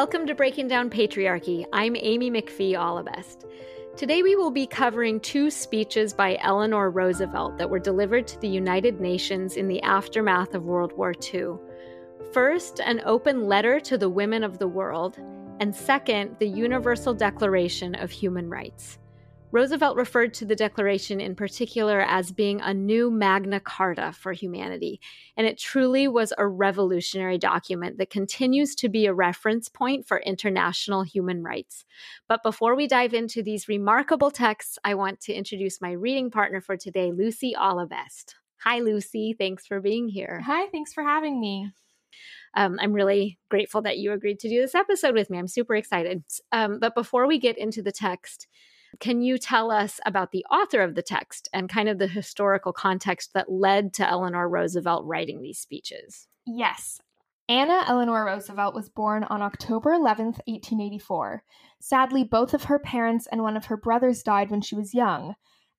Welcome to Breaking Down Patriarchy. I'm Amy McPhee Allebest. Today we will be covering two speeches by Eleanor Roosevelt that were delivered to the United Nations in the aftermath of World War II. First, an open letter to the women of the world, and second, the Universal Declaration of Human Rights. Roosevelt referred to the Declaration in particular as being a new Magna Carta for humanity, and it truly was a revolutionary document that continues to be a reference point for international human rights. But before we dive into these remarkable texts, I want to introduce my reading partner for today, Lucy Allebest. Hi, Lucy. Thanks for being here. Hi, thanks for having me. Um, I'm really grateful that you agreed to do this episode with me. I'm super excited. Um, but before we get into the text, can you tell us about the author of the text and kind of the historical context that led to Eleanor Roosevelt writing these speeches? Yes. Anna Eleanor Roosevelt was born on October 11th, 1884. Sadly, both of her parents and one of her brothers died when she was young.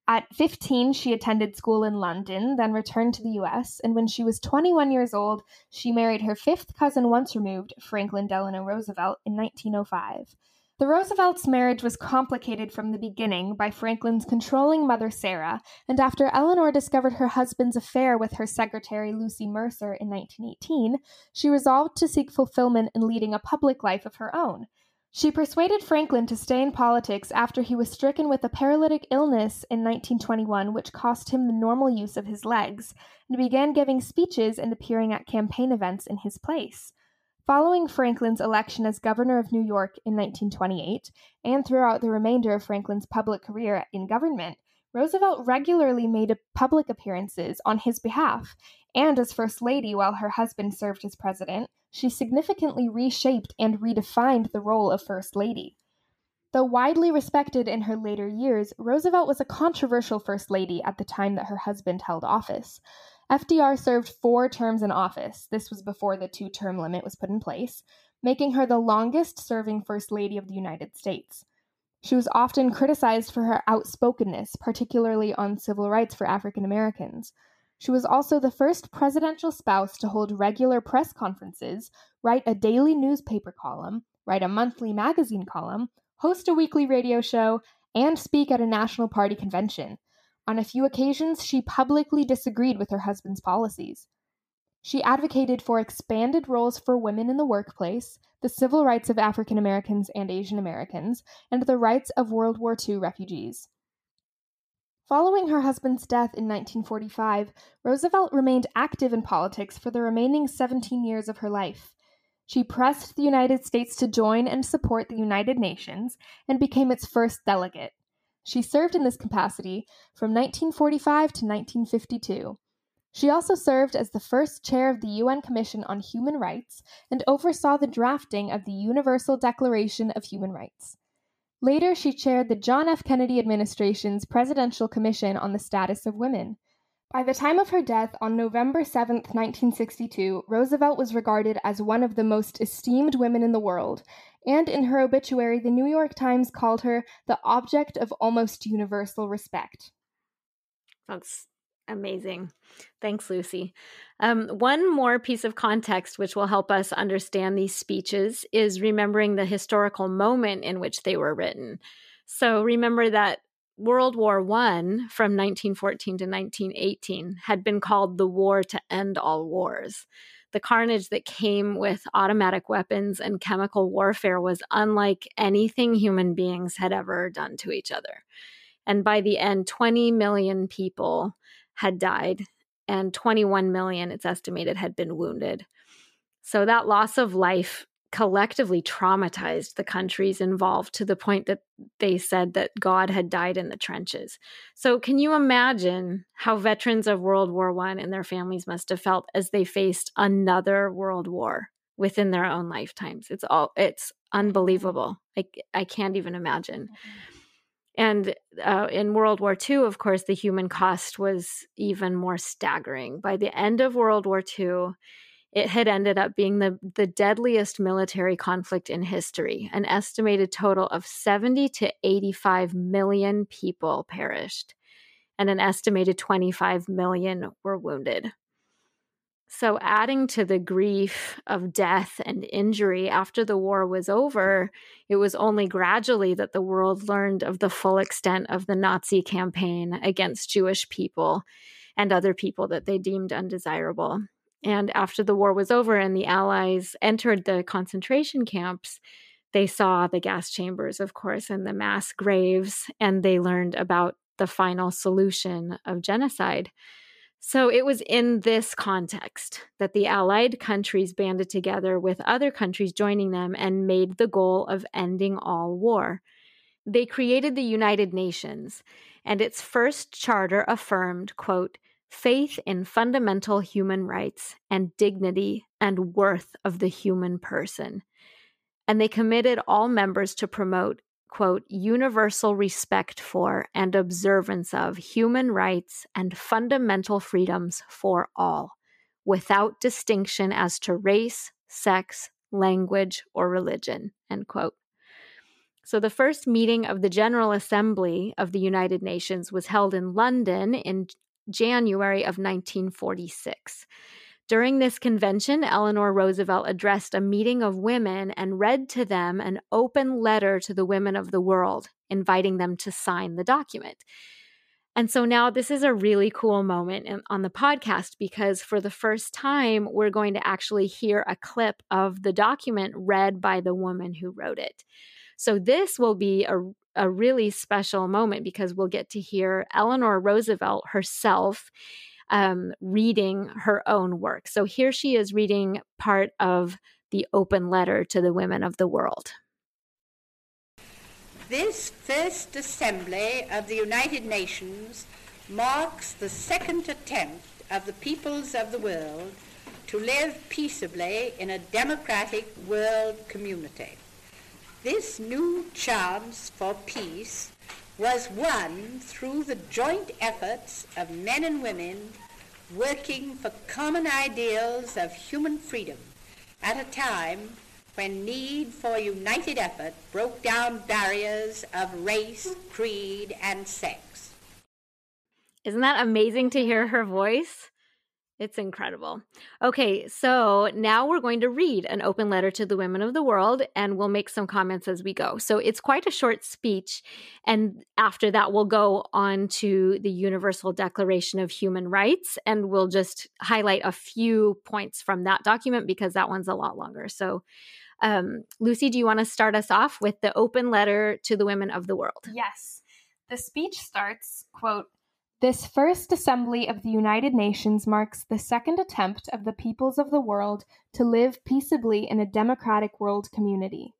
At 15, she attended school in London, then returned to the US, and when she was 21 years old, she married her fifth cousin once removed, Franklin Delano Roosevelt, in 1905. The Roosevelts' marriage was complicated from the beginning by Franklin's controlling mother Sarah, and after Eleanor discovered her husband's affair with her secretary Lucy Mercer in 1918, she resolved to seek fulfillment in leading a public life of her own. She persuaded Franklin to stay in politics after he was stricken with a paralytic illness in 1921, which cost him the normal use of his legs, and began giving speeches and appearing at campaign events in his place. Following Franklin's election as governor of New York in 1928, and throughout the remainder of Franklin's public career in government, Roosevelt regularly made public appearances on his behalf, and as First Lady while her husband served as president, she significantly reshaped and redefined the role of First Lady. Though widely respected in her later years, Roosevelt was a controversial First Lady at the time that her husband held office. FDR served four terms in office. This was before the two term limit was put in place, making her the longest serving First Lady of the United States. She was often criticized for her outspokenness, particularly on civil rights for African Americans. She was also the first presidential spouse to hold regular press conferences, write a daily newspaper column, write a monthly magazine column, host a weekly radio show, and speak at a National Party convention. On a few occasions, she publicly disagreed with her husband's policies. She advocated for expanded roles for women in the workplace, the civil rights of African Americans and Asian Americans, and the rights of World War II refugees. Following her husband's death in 1945, Roosevelt remained active in politics for the remaining 17 years of her life. She pressed the United States to join and support the United Nations and became its first delegate. She served in this capacity from 1945 to 1952. She also served as the first chair of the UN Commission on Human Rights and oversaw the drafting of the Universal Declaration of Human Rights. Later, she chaired the John F. Kennedy administration's Presidential Commission on the Status of Women. By the time of her death on November 7, 1962, Roosevelt was regarded as one of the most esteemed women in the world, and in her obituary, the New York Times called her the object of almost universal respect. That's amazing. Thanks, Lucy. Um, one more piece of context which will help us understand these speeches is remembering the historical moment in which they were written. So remember that World War I from 1914 to 1918 had been called the war to end all wars. The carnage that came with automatic weapons and chemical warfare was unlike anything human beings had ever done to each other. And by the end, 20 million people had died, and 21 million, it's estimated, had been wounded. So that loss of life collectively traumatized the countries involved to the point that they said that God had died in the trenches. So, can you imagine how veterans of World War I and their families must have felt as they faced another world war within their own lifetimes? It's all it's unbelievable. I I can't even imagine. And uh, in World War II, of course, the human cost was even more staggering. By the end of World War II, it had ended up being the, the deadliest military conflict in history. An estimated total of 70 to 85 million people perished, and an estimated 25 million were wounded. So, adding to the grief of death and injury after the war was over, it was only gradually that the world learned of the full extent of the Nazi campaign against Jewish people and other people that they deemed undesirable. And after the war was over and the Allies entered the concentration camps, they saw the gas chambers, of course, and the mass graves, and they learned about the final solution of genocide. So it was in this context that the Allied countries banded together with other countries joining them and made the goal of ending all war. They created the United Nations, and its first charter affirmed, quote, faith in fundamental human rights and dignity and worth of the human person. And they committed all members to promote quote, universal respect for and observance of human rights and fundamental freedoms for all, without distinction as to race, sex, language, or religion, end quote. So, the first meeting of the General Assembly of the United Nations was held in London in January of 1946. During this convention, Eleanor Roosevelt addressed a meeting of women and read to them an open letter to the women of the world, inviting them to sign the document. And so now this is a really cool moment in, on the podcast because for the first time, we're going to actually hear a clip of the document read by the woman who wrote it. So this will be a, a really special moment because we'll get to hear Eleanor Roosevelt herself um, reading her own work. So here she is reading part of the open letter to the women of the world. This first assembly of the United Nations marks the second attempt of the peoples of the world to live peaceably in a democratic world community. This new chance for peace was won through the joint efforts of men and women working for common ideals of human freedom at a time when need for united effort broke down barriers of race, creed, and sex. Isn't that amazing to hear her voice? It's incredible. Okay, so now we're going to read an open letter to the women of the world and we'll make some comments as we go. So it's quite a short speech. And after that, we'll go on to the Universal Declaration of Human Rights and we'll just highlight a few points from that document because that one's a lot longer. So, um, Lucy, do you want to start us off with the open letter to the women of the world? Yes. The speech starts, quote, this first assembly of the United Nations marks the second attempt of the peoples of the world to live peaceably in a democratic world community.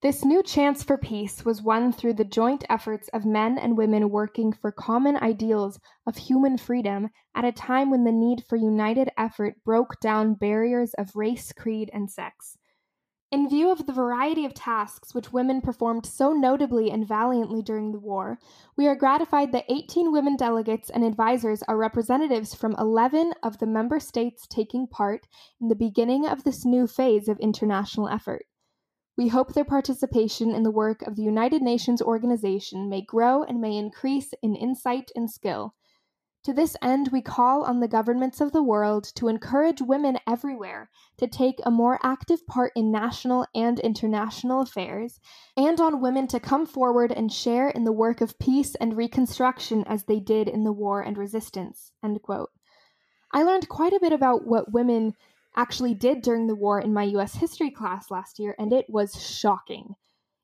This new chance for peace was won through the joint efforts of men and women working for common ideals of human freedom at a time when the need for united effort broke down barriers of race, creed, and sex. In view of the variety of tasks which women performed so notably and valiantly during the war, we are gratified that 18 women delegates and advisors are representatives from 11 of the member states taking part in the beginning of this new phase of international effort. We hope their participation in the work of the United Nations organization may grow and may increase in insight and skill. To this end, we call on the governments of the world to encourage women everywhere to take a more active part in national and international affairs, and on women to come forward and share in the work of peace and reconstruction as they did in the war and resistance. I learned quite a bit about what women actually did during the war in my US history class last year, and it was shocking.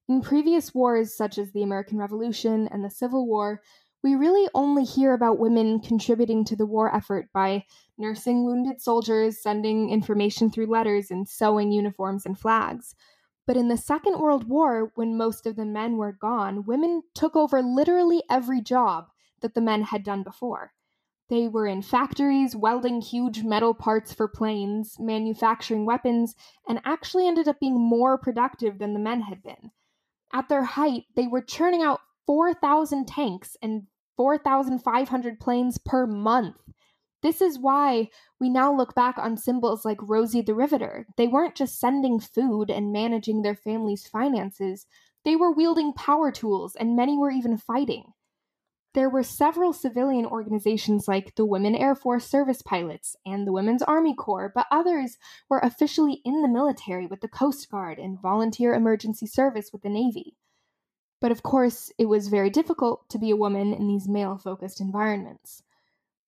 In previous wars, such as the American Revolution and the Civil War, we really only hear about women contributing to the war effort by nursing wounded soldiers, sending information through letters, and sewing uniforms and flags. But in the Second World War, when most of the men were gone, women took over literally every job that the men had done before. They were in factories, welding huge metal parts for planes, manufacturing weapons, and actually ended up being more productive than the men had been. At their height, they were churning out 4,000 tanks and 4,500 planes per month. This is why we now look back on symbols like Rosie the Riveter. They weren't just sending food and managing their family's finances, they were wielding power tools, and many were even fighting. there were several civilian organizations like the Women Air Force Service Pilots and the Women's Army Corps, but others were officially in the military with the Coast Guard and volunteer emergency service with the Navy. But of course, it was very difficult to be a woman in these male focused environments.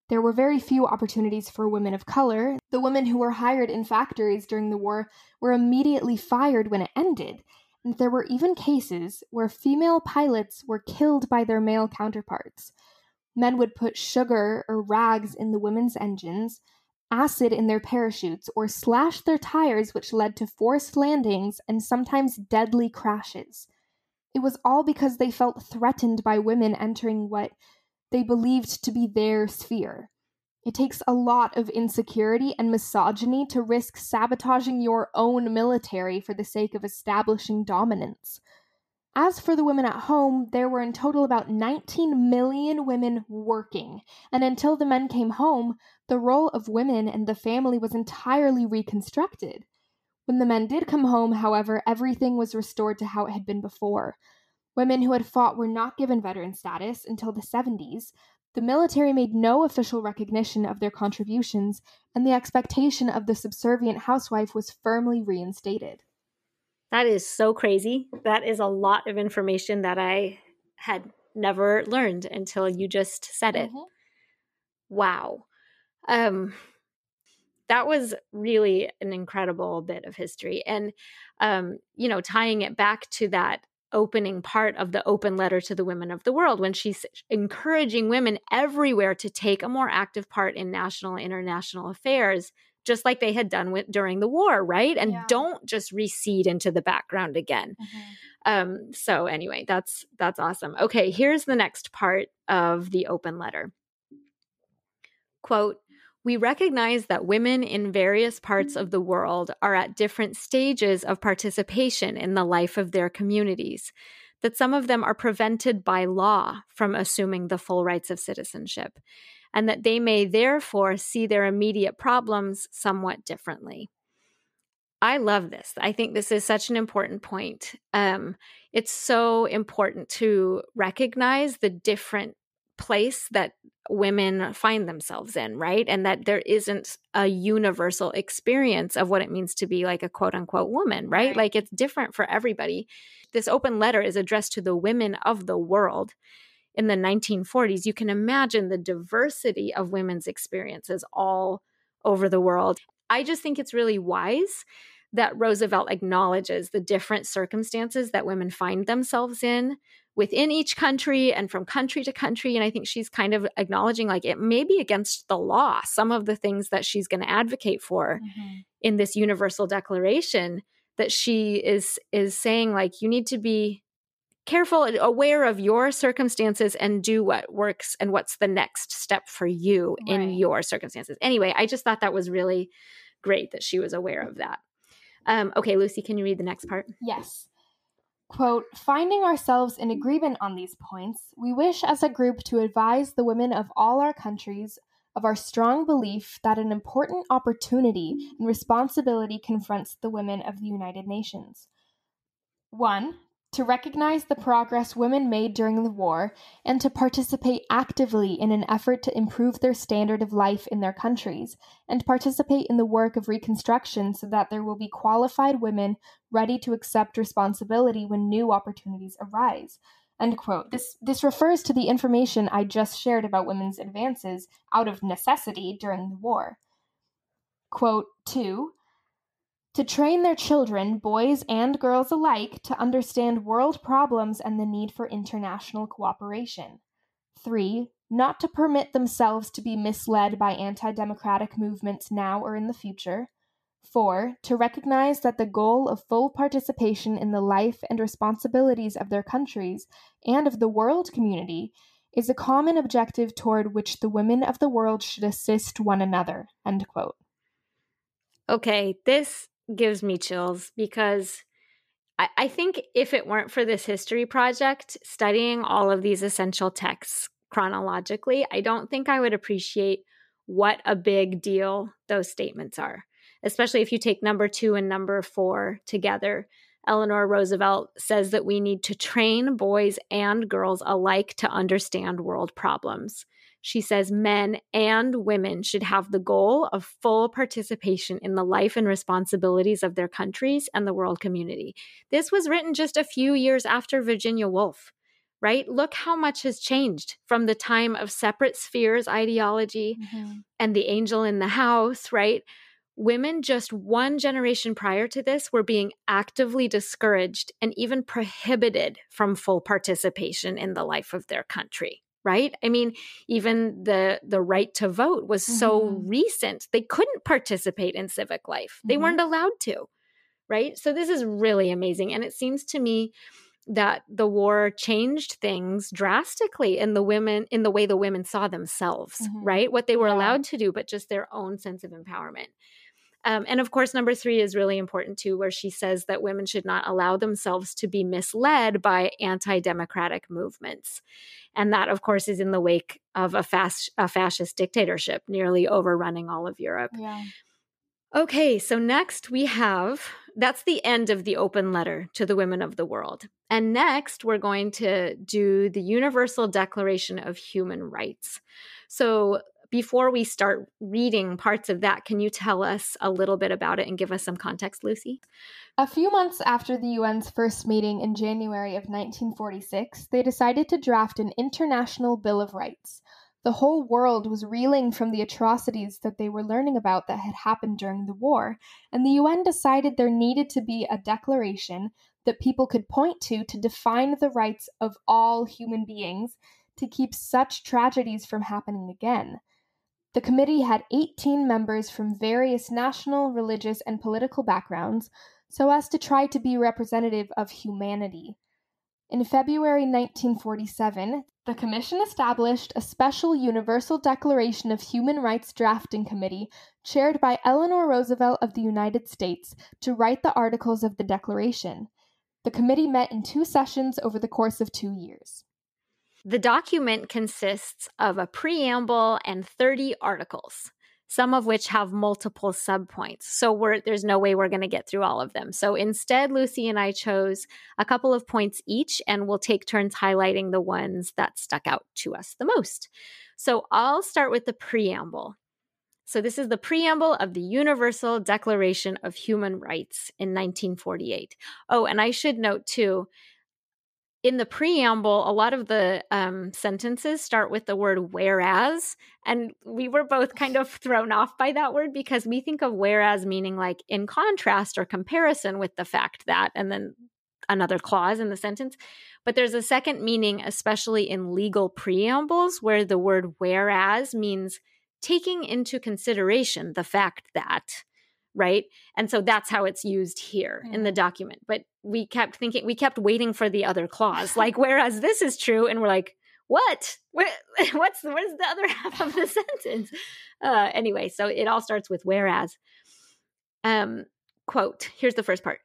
There were very few opportunities for women of color. The women who were hired in factories during the war were immediately fired when it ended, and there were even cases where female pilots were killed by their male counterparts. Men would put sugar or rags in the women's engines, acid in their parachutes, or slash their tires, which led to forced landings and sometimes deadly crashes. It was all because they felt threatened by women entering what they believed to be their sphere. It takes a lot of insecurity and misogyny to risk sabotaging your own military for the sake of establishing dominance. As for the women at home, there were in total about 19 million women working, and until the men came home, the role of women and the family was entirely reconstructed. When the men did come home, however, everything was restored to how it had been before. Women who had fought were not given veteran status until the 70s, the military made no official recognition of their contributions, and the expectation of the subservient housewife was firmly reinstated. That is so crazy. That is a lot of information that I had never learned until you just said it. Mm-hmm. Wow. Um that was really an incredible bit of history and um you know tying it back to that opening part of the open letter to the women of the world when she's encouraging women everywhere to take a more active part in national and international affairs just like they had done with during the war right and yeah. don't just recede into the background again mm-hmm. um so anyway that's that's awesome okay here's the next part of the open letter quote we recognize that women in various parts of the world are at different stages of participation in the life of their communities, that some of them are prevented by law from assuming the full rights of citizenship, and that they may therefore see their immediate problems somewhat differently. I love this. I think this is such an important point. Um, it's so important to recognize the different place that women find themselves in, right? And that there isn't a universal experience of what it means to be like a quote unquote woman, right? right? Like it's different for everybody. This open letter is addressed to the women of the world in the 1940s. You can imagine the diversity of women's experiences all over the world. I just think it's really wise that Roosevelt acknowledges the different circumstances that women find themselves in within each country and from country to country. And I think she's kind of acknowledging like it may be against the law, some of the things that she's going to advocate for mm-hmm. in this universal declaration that she is is saying like you need to be careful aware of your circumstances and do what works and what's the next step for you right. in your circumstances anyway i just thought that was really great that she was aware of that um, okay lucy can you read the next part yes Quote, finding ourselves in agreement on these points, we wish as a group to advise the women of all our countries of our strong belief that an important opportunity and responsibility confronts the women of the United Nations. 1 to recognize the progress women made during the war, and to participate actively in an effort to improve their standard of life in their countries, and participate in the work of reconstruction so that there will be qualified women ready to accept responsibility when new opportunities arise. End quote. This, this refers to the information I just shared about women's advances out of necessity during the war. Quote 2 to train their children, boys and girls alike, to understand world problems and the need for international cooperation. 3. Not to permit themselves to be misled by anti democratic movements now or in the future. 4. To recognize that the goal of full participation in the life and responsibilities of their countries and of the world community is a common objective toward which the women of the world should assist one another. Okay, this gives me chills because I, I think if it weren't for this history project, studying all of these essential texts chronologically, I don't think I would appreciate what a big deal those statements are, especially if you take number two and number four together. Eleanor Roosevelt says that we need to train boys and girls alike to understand world problems. She says men and women should have the goal of full participation in the life and responsibilities of their countries and the world community. This was written just a few years after Virginia Woolf, right? Look how much has changed from the time of separate spheres ideology mm-hmm. and the angel in the house, right? Women just one generation prior to this were being actively discouraged and even prohibited from full participation in the life of their country right i mean even the the right to vote was mm-hmm. so recent they couldn't participate in civic life they mm-hmm. weren't allowed to right so this is really amazing and it seems to me that the war changed things drastically in the women in the way the women saw themselves mm-hmm. right what they were yeah. allowed to do but just their own sense of empowerment um, and of course, number three is really important too, where she says that women should not allow themselves to be misled by anti democratic movements. And that, of course, is in the wake of a, fast, a fascist dictatorship nearly overrunning all of Europe. Yeah. Okay, so next we have that's the end of the open letter to the women of the world. And next we're going to do the Universal Declaration of Human Rights. So before we start reading parts of that, can you tell us a little bit about it and give us some context, Lucy? A few months after the UN's first meeting in January of 1946, they decided to draft an International Bill of Rights. The whole world was reeling from the atrocities that they were learning about that had happened during the war, and the UN decided there needed to be a declaration that people could point to to define the rights of all human beings to keep such tragedies from happening again. The committee had 18 members from various national, religious, and political backgrounds so as to try to be representative of humanity. In February 1947, the Commission established a special Universal Declaration of Human Rights Drafting Committee chaired by Eleanor Roosevelt of the United States to write the articles of the Declaration. The committee met in two sessions over the course of two years. The document consists of a preamble and 30 articles, some of which have multiple subpoints. So there's no way we're going to get through all of them. So instead, Lucy and I chose a couple of points each, and we'll take turns highlighting the ones that stuck out to us the most. So I'll start with the preamble. So, this is the preamble of the Universal Declaration of Human Rights in 1948. Oh, and I should note too in the preamble, a lot of the um, sentences start with the word whereas. And we were both kind of thrown off by that word because we think of whereas meaning like in contrast or comparison with the fact that, and then another clause in the sentence. But there's a second meaning, especially in legal preambles, where the word whereas means taking into consideration the fact that right? And so that's how it's used here in the mm. document. But we kept thinking, we kept waiting for the other clause, like, whereas this is true, and we're like, what? Where, what's where's the other half of the sentence? Uh, anyway, so it all starts with whereas. Um, quote, here's the first part.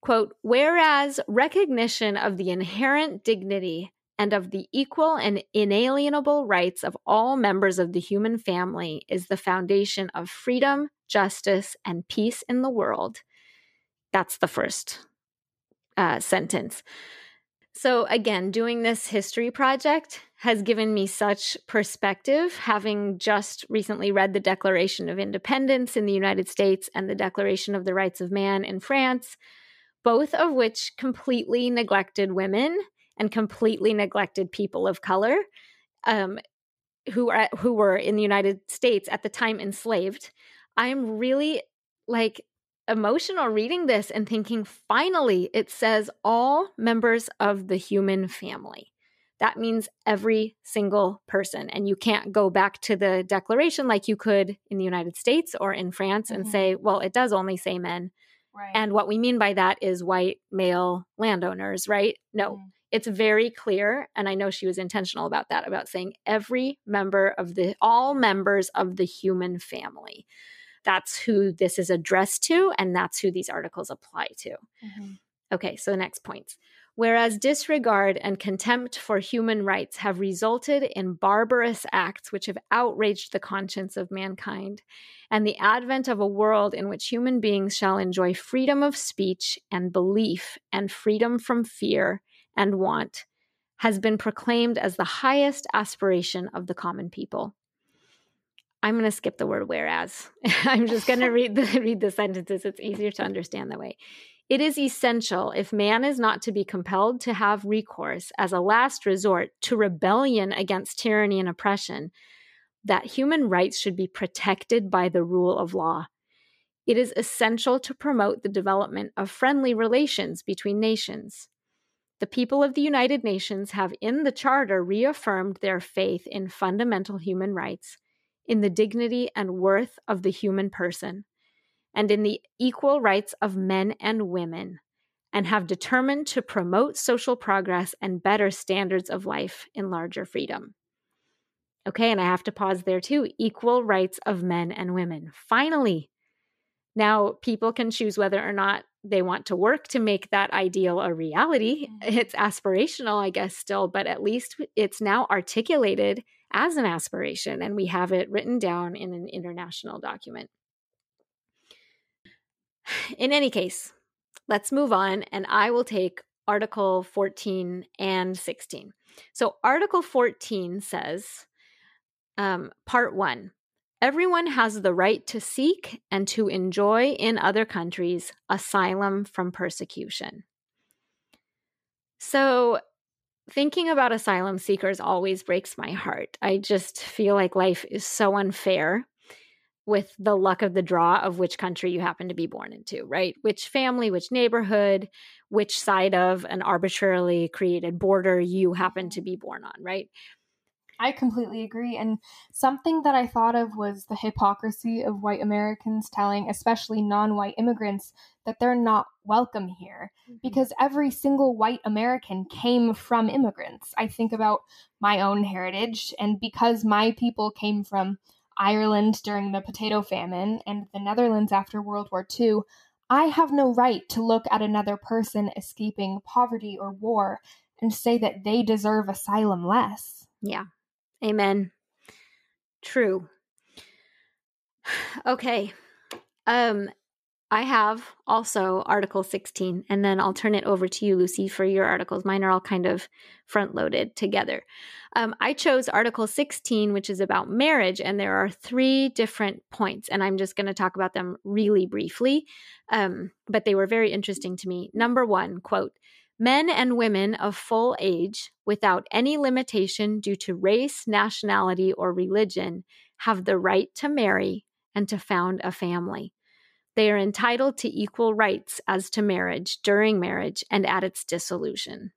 Quote, whereas recognition of the inherent dignity and of the equal and inalienable rights of all members of the human family is the foundation of freedom, justice, and peace in the world. That's the first uh, sentence. So, again, doing this history project has given me such perspective, having just recently read the Declaration of Independence in the United States and the Declaration of the Rights of Man in France, both of which completely neglected women and completely neglected people of color um, who are who were in the United States at the time enslaved. I'm really like emotional reading this and thinking finally it says all members of the human family. That means every single person. And you can't go back to the declaration like you could in the United States or in France mm-hmm. and say, well, it does only say men. Right. And what we mean by that is white male landowners, right? No, mm it's very clear and i know she was intentional about that about saying every member of the all members of the human family. That's who this is addressed to and that's who these articles apply to. Mm-hmm. okay so the next points Whereas disregard and contempt for human rights have resulted in barbarous acts which have outraged the conscience of mankind, and the advent of a world in which human beings shall enjoy freedom of speech and belief and freedom from fear and want has been proclaimed as the highest aspiration of the common people. I'm going to skip the word whereas. I'm just going to read the read the sentences. It's easier to understand that way. It is essential if man is not to be compelled to have recourse as a last resort to rebellion against tyranny and oppression, that human rights should be protected by the rule of law. It is essential to promote the development of friendly relations between nations. The people of the United Nations have in the Charter reaffirmed their faith in fundamental human rights, in the dignity and worth of the human person and in the equal rights of men and women, and have determined to promote social progress and better standards of life in larger freedom. Okay, and I have to pause there too equal rights of men and women. Finally, now people can choose whether or not they want to work to make that ideal a reality. Mm-hmm. It's aspirational, I guess, still, but at least it's now articulated as an aspiration and we have it written down in an international document. In any case, let's move on and I will take Article 14 and 16. So, Article 14 says, um, Part 1 Everyone has the right to seek and to enjoy in other countries asylum from persecution. So, thinking about asylum seekers always breaks my heart. I just feel like life is so unfair with the luck of the draw of which country you happen to be born into, right? Which family, which neighborhood, which side of an arbitrarily created border you happen to be born on, right? I completely agree. And something that I thought of was the hypocrisy of white Americans telling, especially non white immigrants, that they're not welcome here. Mm-hmm. Because every single white American came from immigrants. I think about my own heritage, and because my people came from Ireland during the potato famine, and the Netherlands after World War II, I have no right to look at another person escaping poverty or war and say that they deserve asylum less. Yeah. Amen. True. Okay. Um I have also Article 16, and then I'll turn it over to you, Lucy, for your articles. Mine are all kind of front loaded together. Um, I chose Article 16, which is about marriage, and there are three different points, and I'm just going to talk about them really briefly, um, but they were very interesting to me. Number one, quote, Men and women of full age, without any limitation due to race, nationality, or religion, have the right to marry and to found a family. They are entitled to equal rights as to marriage, during marriage, and at its dissolution.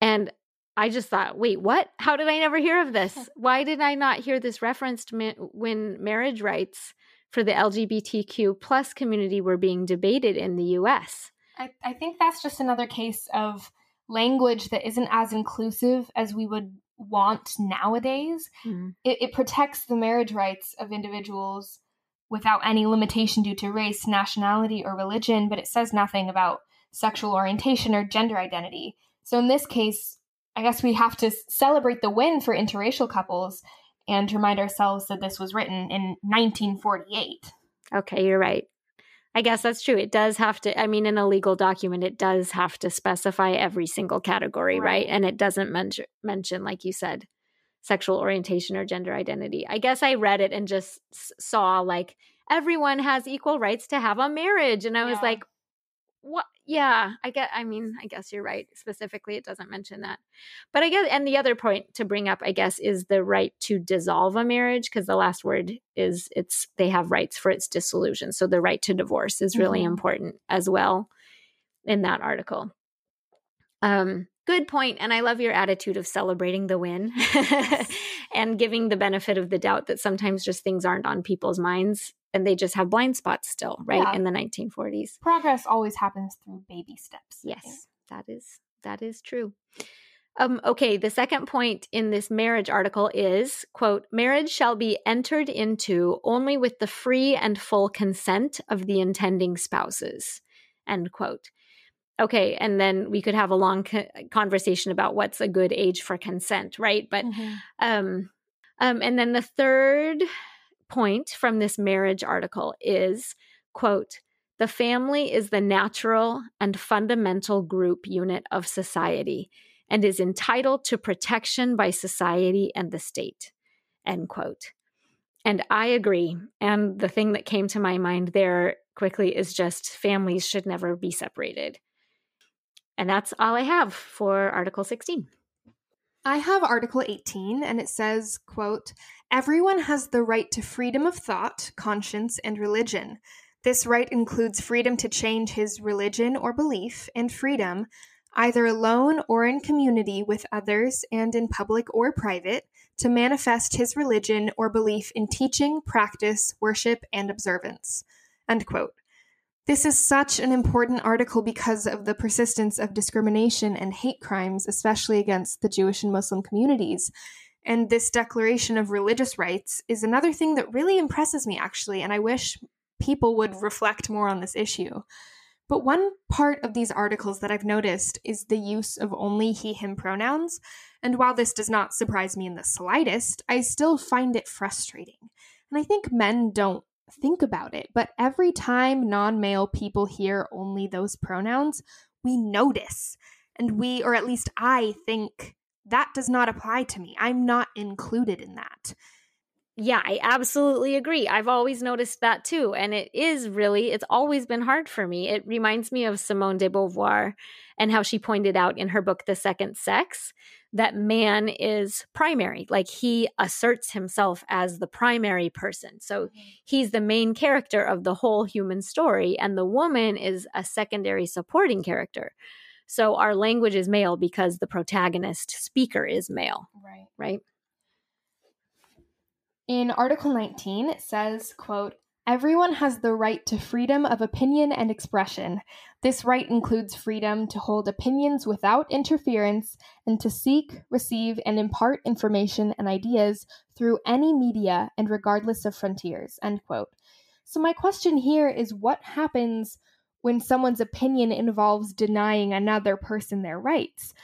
And I just thought, wait, what? How did I never hear of this? Why did I not hear this referenced when marriage rights for the LGBTQ plus community were being debated in the US? I, I think that's just another case of language that isn't as inclusive as we would want nowadays. Mm-hmm. It, it protects the marriage rights of individuals without any limitation due to race, nationality, or religion, but it says nothing about sexual orientation or gender identity. So in this case, I guess we have to celebrate the win for interracial couples and remind ourselves that this was written in 1948. Okay, you're right. I guess that's true. It does have to, I mean, in a legal document, it does have to specify every single category, right? right? And it doesn't men- mention, like you said, sexual orientation or gender identity. I guess I read it and just saw like everyone has equal rights to have a marriage. And I was like, what? Yeah, I get, I mean, I guess you're right. Specifically, it doesn't mention that. But I guess, and the other point to bring up, I guess, is the right to dissolve a marriage because the last word is it's, they have rights for its dissolution. So the right to divorce is really mm-hmm. important as well in that article. Um, good point and i love your attitude of celebrating the win and giving the benefit of the doubt that sometimes just things aren't on people's minds and they just have blind spots still right yeah. in the 1940s progress always happens through baby steps yes that is that is true um, okay, the second point in this marriage article is quote, marriage shall be entered into only with the free and full consent of the intending spouses, end quote. okay, and then we could have a long co- conversation about what's a good age for consent, right? But Mhm. um, um, and then the third point from this marriage article is quote the family is the natural and fundamental group unit of society and is entitled to protection by society and the state end quote. And i agree and the thing that came to my mind there quickly is just families should never be separated. And that's all i have for article 16 I have Article 18, and it says, quote, Everyone has the right to freedom of thought, conscience, and religion. This right includes freedom to change his religion or belief, and freedom, either alone or in community with others and in public or private, to manifest his religion or belief in teaching, practice, worship, and observance. End quote. This is such an important article because of the persistence of discrimination and hate crimes, especially against the Jewish and Muslim communities. And this declaration of religious rights is another thing that really impresses me, actually, and I wish people would reflect more on this issue. But one part of these articles that I've noticed is the use of only he, him pronouns. And while this does not surprise me in the slightest, I still find it frustrating. And I think men don't think about it, but every time non male people hear only those pronouns, we notice. And we, or at least I, think that does not apply to me. I'm not included in that. Yeah, I absolutely agree. I've always noticed that too. And it is really, it's always been hard for me. It reminds me of Simone de Beauvoir and how she pointed out in her book, The Second Sex, that man is primary. Like he asserts himself as the primary person. So mm-hmm. he's the main character of the whole human story, and the woman is a secondary supporting character. So our language is male because the protagonist speaker is male, Right. right? In Article 19, it says, quote, Everyone has the right to freedom of opinion and expression. This right includes freedom to hold opinions without interference and to seek, receive, and impart information and ideas through any media and regardless of frontiers. End quote. So, my question here is what happens when someone's opinion involves denying another person their rights?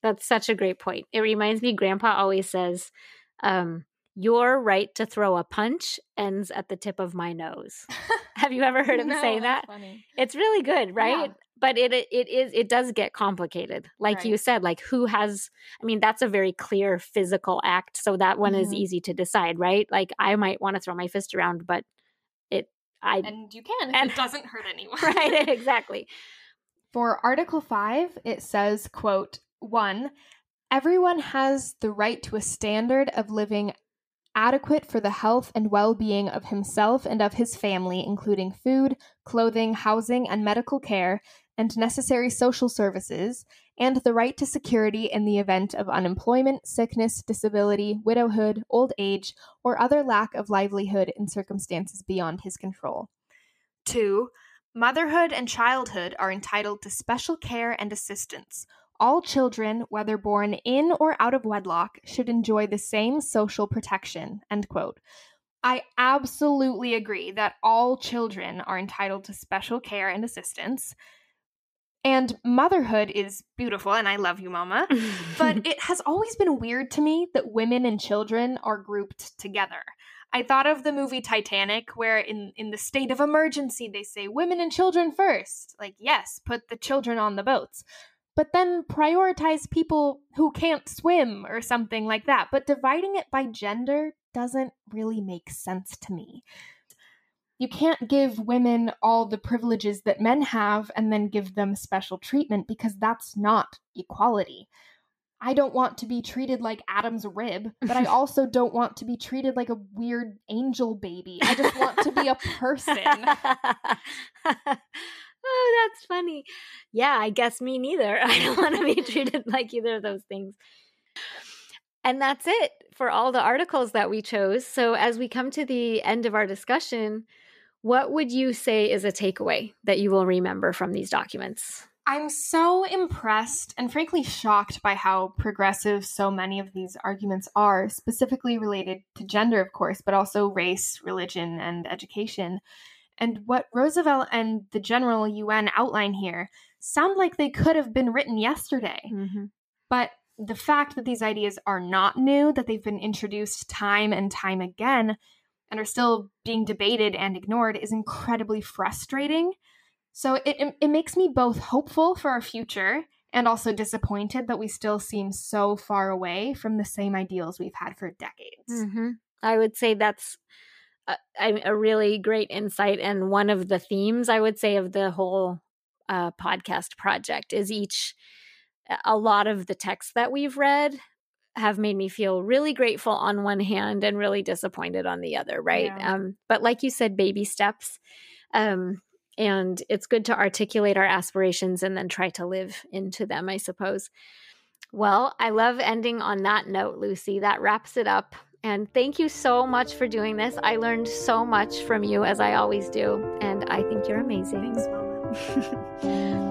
That's such a great point. It reminds me, Grandpa always says, um, Your right to throw a punch ends at the tip of my nose. Have you ever heard him No, say that? funny. It's really good, right? Yeah. But it it is it does get complicated. Like you said, like who has I mean, that's a very clear physical act, so that one is Mhm. easy to decide, right? Like I might want to throw my fist around, but it I And you can And- it doesn't hurt anyone. right exactly. For Article 5, it says, quote, 1. Everyone has the right to a standard of living adequate for the health and well-being of himself and of his family, including food, clothing, housing, and medical care, and necessary social services, and the right to security in the event of unemployment, sickness, disability, widowhood, old age, or other lack of livelihood in circumstances beyond his control. 2. Motherhood and childhood are entitled to special care and assistance. All children, whether born in or out of wedlock, should enjoy the same social protection. End quote. I absolutely agree that all children are entitled to special care and assistance. And motherhood is beautiful, and I love you, Mama. But it has always been weird to me that women and children are grouped together. I thought of the movie Titanic, where in, in the state of emergency, they say women and children first. Like, yes, put the children on the boats. But then prioritize people who can't swim or something like that. But dividing it by gender doesn't really make sense to me. You can't give women all the privileges that men have and then give them special treatment because that's not equality. I don't want to be treated like Adam's rib, but I also don't want to be treated like a weird angel baby. I just want to be a person. oh, that's funny. Yeah, I guess me neither. I don't want to be treated like either of those things. And that's it for all the articles that we chose. So, as we come to the end of our discussion, what would you say is a takeaway that you will remember from these documents? I'm so impressed and frankly shocked by how progressive so many of these arguments are, specifically related to gender, of course, but also race, religion, and education. And what Roosevelt and the general UN outline here sound like they could have been written yesterday. Mm-hmm. But the fact that these ideas are not new, that they've been introduced time and time again and are still being debated and ignored is incredibly frustrating. So it, it, it makes me both hopeful for our future and also disappointed that we still seem so far away from the same ideals we've had for decades. Mm-hmm. I would say that's a, a, really great insight. And one of the themes, I would say, of the whole uh, podcast project is each, a lot of the texts that we've read have made me feel really grateful on one hand and really disappointed on the other, right? Yeah. Um, but like you said, baby steps. Um, and it's good to articulate our aspirations and then try to live into them, I suppose. Well, I love ending on that note, Lucy. That wraps it up. And thank you so much for doing this. I learned so much from you, as I always do. And I think you're amazing. Thanks, Mama.